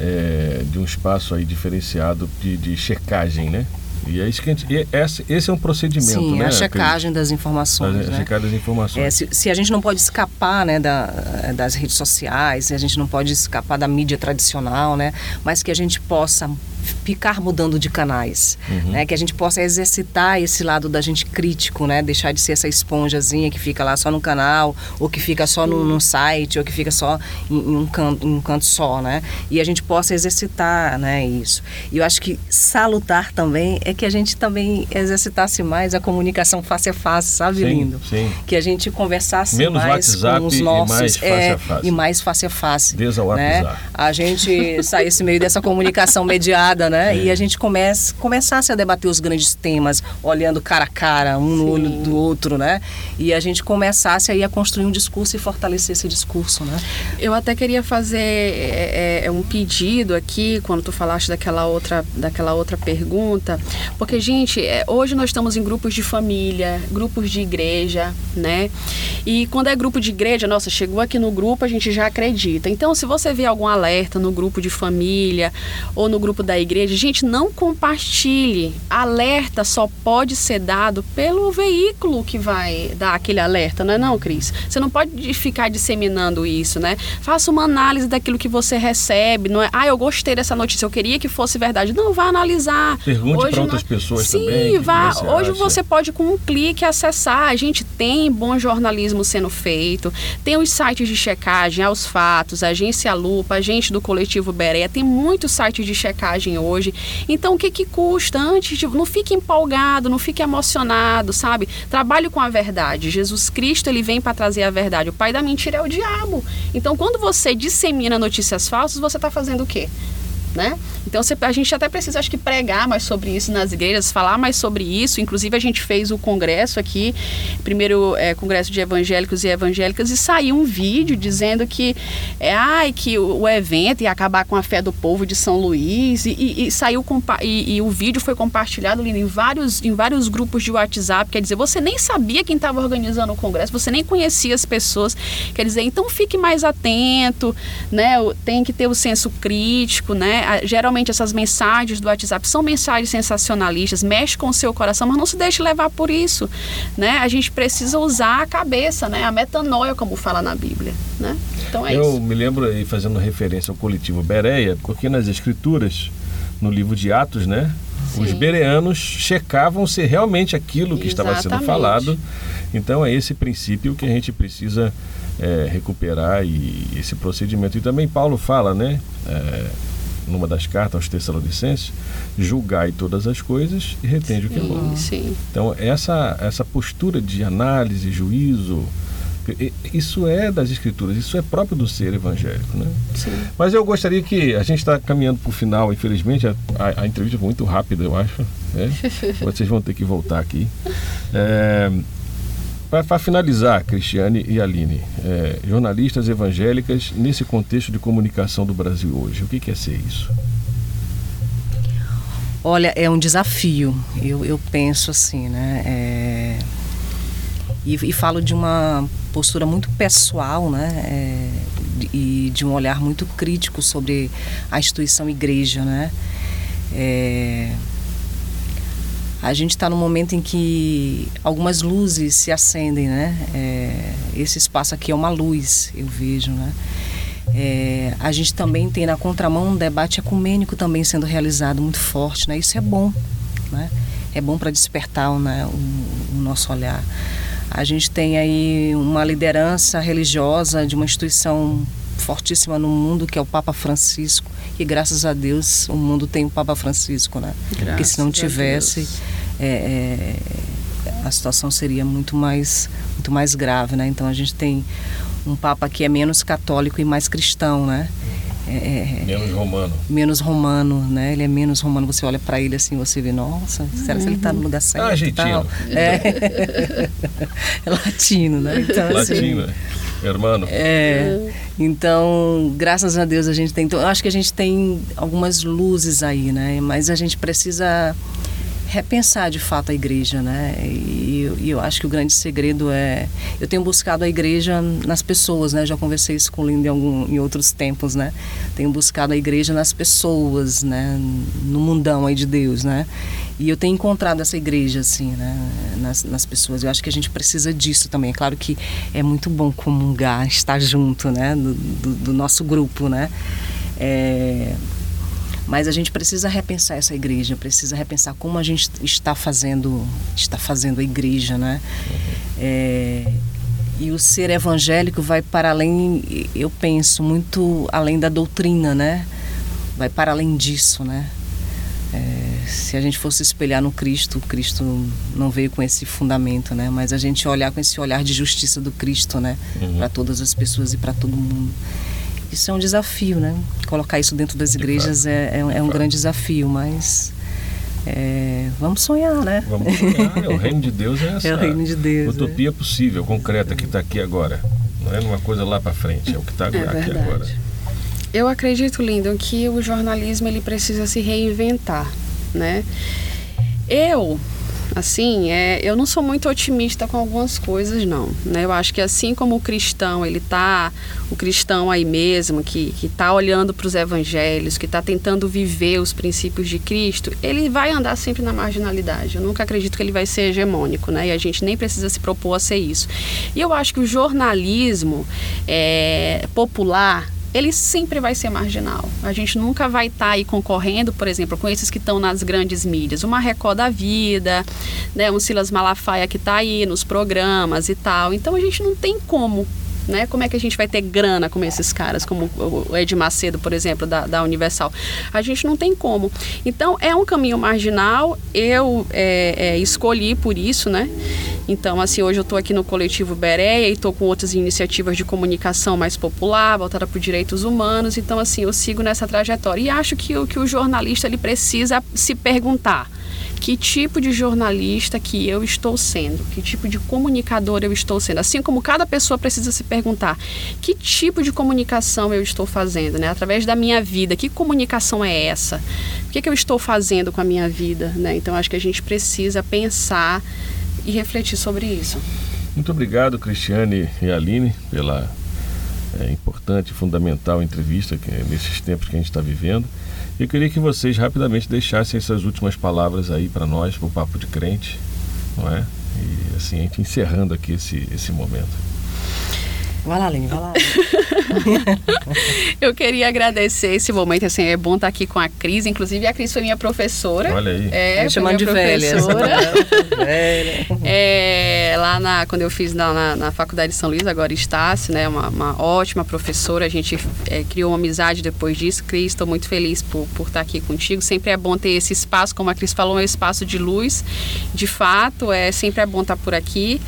é, de um espaço aí diferenciado de, de, checagem, né? E é isso que a gente, esse, esse é um procedimento, Sim, né? a checagem das informações. A, né? checagem das informações. É, se, se, a gente não pode escapar né, da, das redes sociais, se a gente não pode escapar da mídia tradicional, né? Mas que a gente possa ficar mudando de canais, uhum. né? Que a gente possa exercitar esse lado da gente crítico, né? Deixar de ser essa esponjazinha que fica lá só no canal, ou que fica só no, no site, ou que fica só em, em, um canto, em um canto só, né? E a gente possa exercitar, né? Isso. E eu acho que salutar também é que a gente também exercitasse mais a comunicação face a face, sabe, sim, lindo? Sim. Que a gente conversasse Menos mais WhatsApp com os nossos e mais face é, a face. e mais face a face. Desde o né? WhatsApp. A gente saísse meio dessa comunicação mediada né? Sim. E a gente comece, começasse a debater os grandes temas, olhando cara a cara, um no Sim. olho do outro, né? E a gente começasse aí a construir um discurso e fortalecer esse discurso, né? Eu até queria fazer é, é, um pedido aqui, quando tu falaste daquela outra, daquela outra pergunta, porque, gente, é, hoje nós estamos em grupos de família, grupos de igreja, né? E quando é grupo de igreja, nossa, chegou aqui no grupo, a gente já acredita. Então, se você vê algum alerta no grupo de família ou no grupo da igreja, gente, não compartilhe. Alerta só pode ser dado pelo veículo que vai dar aquele alerta, não é não, Cris? Você não pode ficar disseminando isso, né? Faça uma análise daquilo que você recebe, não é? Ah, eu gostei dessa notícia, eu queria que fosse verdade. Não, vá analisar. Pergunte para outras nós- pessoas Sim, também. que vá. você Hoje acha. você pode com um clique acessar. A gente tem bom jornalismo sendo feito, tem os sites de checagem, aos fatos, agência Lupa, agente do coletivo Bereia, tem muitos sites de checagem hoje. Então o que que custa antes de não fique empolgado, não fique emocionado, sabe? Trabalhe com a verdade. Jesus Cristo ele vem para trazer a verdade. O pai da mentira é o diabo. Então quando você dissemina notícias falsas, você está fazendo o quê? Né? Então a gente até precisa, acho que, pregar mais sobre isso nas igrejas, falar mais sobre isso. Inclusive, a gente fez o congresso aqui, primeiro é, congresso de evangélicos e evangélicas, e saiu um vídeo dizendo que, é, ai, que o, evento ia acabar com a fé do povo de São Luís, e, e- e saiu e, e o vídeo foi compartilhado em vários, em vários grupos de WhatsApp. Quer dizer, você nem sabia quem estava organizando o congresso, você nem conhecia as pessoas. Quer dizer, então fique mais atento, né? Tem que ter o senso crítico, né? A- Geralmente essas mensagens do WhatsApp são mensagens sensacionalistas, mexe com o seu coração, mas não se deixe levar por isso, né? A gente precisa usar a cabeça, né? A metanoia, como fala na Bíblia, né? Então é Eu isso. me lembro aí fazendo referência ao coletivo Bereia, porque nas escrituras, no livro de Atos, né? Os Sim. bereanos checavam se realmente aquilo que estava sendo Exatamente. falado. Então é esse princípio que a gente precisa é, recuperar e esse procedimento. E também Paulo fala, né? é, numa das cartas aos Tessalonicenses, julgai todas as coisas e retende o que é bom. Sim, sim. Então, essa, essa postura de análise, juízo, isso é das escrituras, isso é próprio do ser evangélico, né? sim. Mas eu gostaria que a gente está caminhando para o final, infelizmente a, a- a entrevista foi muito rápida, eu acho. né? Vocês vão ter que voltar aqui. Para finalizar, Cristiane e Aline, é, jornalistas evangélicas nesse contexto de comunicação do Brasil hoje, o que, que é ser isso? Olha, é um desafio. Eu, eu penso assim, né? É, E, e falo de uma postura muito pessoal, né? É, e de um olhar muito crítico sobre a instituição igreja, né? É, a gente está num momento em que algumas luzes se acendem, né? É, esse espaço aqui é uma luz, eu vejo, né? É, a gente também tem na contramão um debate ecumênico também sendo realizado muito forte, né? Isso é bom, né? É bom para despertar né, o, o nosso olhar. A gente tem aí uma liderança religiosa de uma instituição fortíssima no mundo que é o Papa Francisco e graças a Deus o mundo tem o Papa Francisco, né? Porque Graças se não tivesse é, é, a situação seria muito mais muito mais grave, né? Então a gente tem um Papa que é menos católico e mais cristão, né? É, é, Menos romano. menos romano, né? Ele é menos romano. Você olha para ele assim, você vê, nossa, será que ele está no lugar certo? e argentino. tal? É. é latino, né? Então, assim, Latino, hermano. é, então, graças a Deus a gente tem. Então, eu acho que a gente tem algumas luzes aí, né? Mas a gente precisa repensar de fato a igreja, né? E, eu- e eu acho que o grande segredo é. Eu tenho buscado a igreja nas pessoas, né? Já conversei isso com o Lindo em, algum, em outros tempos, né? Tenho buscado a igreja nas pessoas, né? No mundão aí de Deus, né? E eu tenho encontrado essa igreja, assim, né? Nas, nas pessoas. Eu acho que a gente precisa disso também. É claro que é muito bom comungar, estar junto, né? Do, do- do nosso grupo, né? É, mas a gente precisa repensar essa igreja, precisa repensar como a gente está fazendo, está fazendo a igreja, né? É, e o ser evangélico vai para além, eu penso, muito além da doutrina, né? Vai para além disso, né? É, se a gente fosse espelhar no Cristo, o Cristo não veio com esse fundamento, né? Mas a gente olhar com esse olhar de justiça do Cristo, né? Para todas as pessoas e para todo mundo. Isso é um desafio, né? Colocar isso dentro das igrejas é, é, um- é um grande desafio, mas é, vamos sonhar, né? Vamos sonhar, o reino de Deus é essa É o reino de Deus. é. utopia possível, concreta, que está aqui agora. Não é uma coisa lá para frente, é o que está aqui verdade. agora. Eu acredito, Lindon, que o jornalismo ele precisa se reinventar, né? Eu, assim, é, eu não sou muito otimista com algumas coisas, não. Né? Eu acho que assim como o cristão, ele tá, o cristão aí mesmo, que, que tá olhando para os evangelhos, que tá tentando viver os princípios de Cristo, ele vai andar sempre na marginalidade. Eu nunca acredito que ele vai ser hegemônico, né? E a gente nem precisa se propor a ser isso. E eu acho que o jornalismo é, popular ele sempre vai ser marginal. A gente nunca vai estar aí concorrendo, por exemplo, com esses que estão nas grandes mídias. Uma Record da vida, né, um Silas Malafaia que está aí nos programas e tal. Então a gente não tem como. Né? Como é que a gente vai ter grana como esses caras, como o Ed Macedo, por exemplo, da, da Universal? A gente não tem como. Então é um caminho marginal. Eu é, é, escolhi por isso, né? Então, assim, hoje eu estou aqui no coletivo Bereia e estou com outras iniciativas de comunicação mais popular, voltada para os direitos humanos. Então, assim, eu sigo nessa trajetória. E acho que, o- que o jornalista ele precisa se perguntar que tipo de jornalista que eu estou sendo, que tipo de comunicador eu estou sendo. Assim como cada pessoa precisa se perguntar que tipo de comunicação eu estou fazendo, né? Através da minha vida, que comunicação é essa? O que, que eu estou fazendo com a minha vida, né? Então, acho que a gente precisa pensar e refletir sobre isso. Muito obrigado, Cristiane e Aline, pela é, importante e fundamental entrevista que, nesses tempos que a gente está vivendo. Eu queria que vocês rapidamente deixassem essas últimas palavras aí para nós, para o Papo de Crente, não é? E assim, a gente encerrando aqui esse, esse momento. Vai lá, Aline, vai lá. eu queria agradecer esse momento, assim, é bom estar aqui com a Cris, inclusive a Cris foi minha professora. Olha aí. É, chamando de professora. velha. é, lá na, quando eu fiz na, na, na, Faculdade de São Luís, agora Estácio, né, uma, uma ótima professora, a gente é, criou uma amizade depois disso. Cris, estou muito feliz por, por estar aqui contigo, sempre é bom ter esse espaço, como a Cris falou, é um espaço de luz, de fato, é sempre é bom estar por aqui.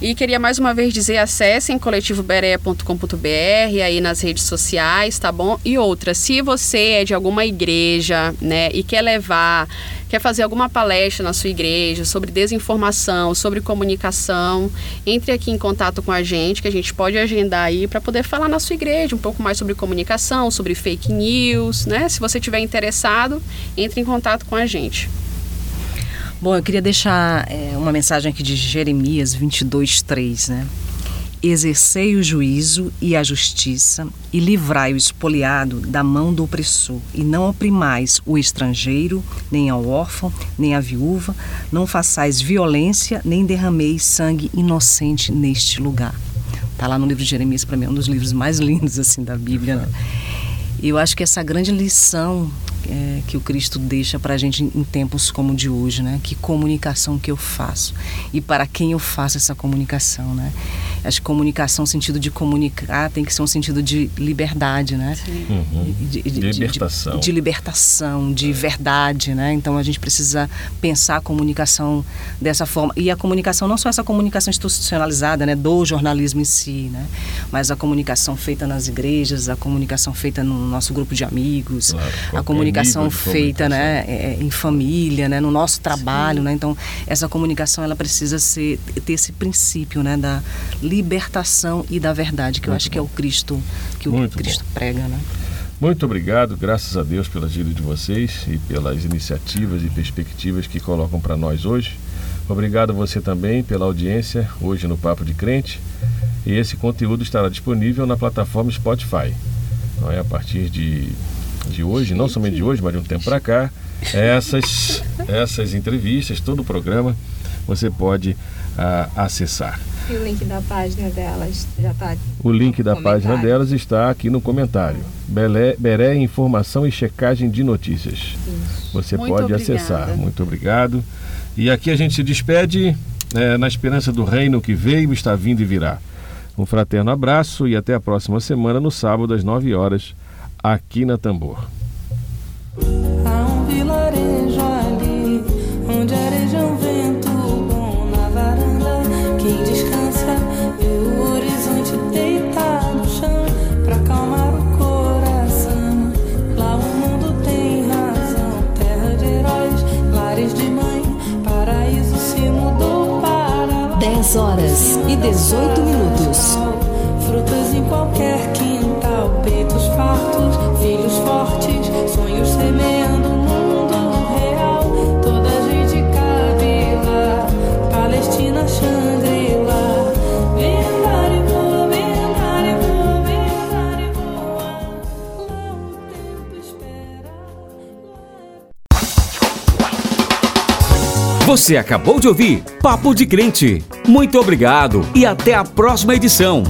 E queria mais uma vez dizer, acessem coletivoberé.com.br aí nas redes sociais, tá bom? E outra, se você é de alguma igreja, né, e quer levar, quer fazer alguma palestra na sua igreja sobre desinformação, sobre comunicação, entre aqui em contato com a gente, que a gente pode agendar aí para poder falar na sua igreja um pouco mais sobre comunicação, sobre fake news, né? Se você tiver interessado, entre em contato com a gente. Bom, eu queria deixar é, uma mensagem aqui de Jeremias 22, 3, né? Exercei o juízo e a justiça e livrai o espoliado da mão do opressor e não oprimais o estrangeiro, nem ao órfão, nem à viúva, não façais violência, nem derrameis sangue inocente neste lugar. Tá lá no livro de Jeremias, para mim é um dos livros mais lindos assim da Bíblia, né? E eu acho que essa grande lição é, que o Cristo deixa para a gente em tempos como o de hoje, né? Que comunicação que eu faço e para quem eu faço essa comunicação, né? Acho que comunicação, sentido de comunicar, tem que ser um sentido de liberdade, né? Uhum. De, de, de, libertação. De, de, libertação, de é. verdade, né? Então a gente precisa pensar a comunicação dessa forma. E a comunicação, não só essa comunicação institucionalizada, né? Do jornalismo em si, né? Mas a comunicação feita nas igrejas, a comunicação feita no nosso grupo de amigos, claro, a comunicação feita, né? É, em família, né? No nosso trabalho, Sim. né? Então essa comunicação, ela precisa ser, ter esse princípio, né? Da libertação e da verdade, que Muito eu acho bom. que é o Cristo que o Cristo bom. prega, né? Muito obrigado, graças a Deus pela ajuda de vocês e pelas iniciativas e perspectivas que colocam para nós hoje. Obrigado a você também pela audiência hoje no Papo de Crente. E esse conteúdo estará disponível na plataforma Spotify. Não é a partir de, de hoje, não somente de hoje, mas de um tempo para cá, essas essas entrevistas, todo o programa você pode uh, acessar. E o link da página delas já está O link da comentário. página delas está aqui no comentário. Belé, Beré Informação e Checagem de Notícias. Isso. Você Muito pode obrigada. acessar. Muito obrigado. E aqui a gente se despede é, na esperança do reino que veio, está vindo e virá. Um fraterno abraço e até a próxima semana, no sábado, às 9 horas, aqui na Tambor. 10 horas e 18 minutos. Frutas em qualquer quintal, peitos fartos, filhos fortes, sonhos semeando Você acabou de ouvir Papo de Crente. Muito obrigado e até a próxima edição.